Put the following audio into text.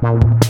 Thank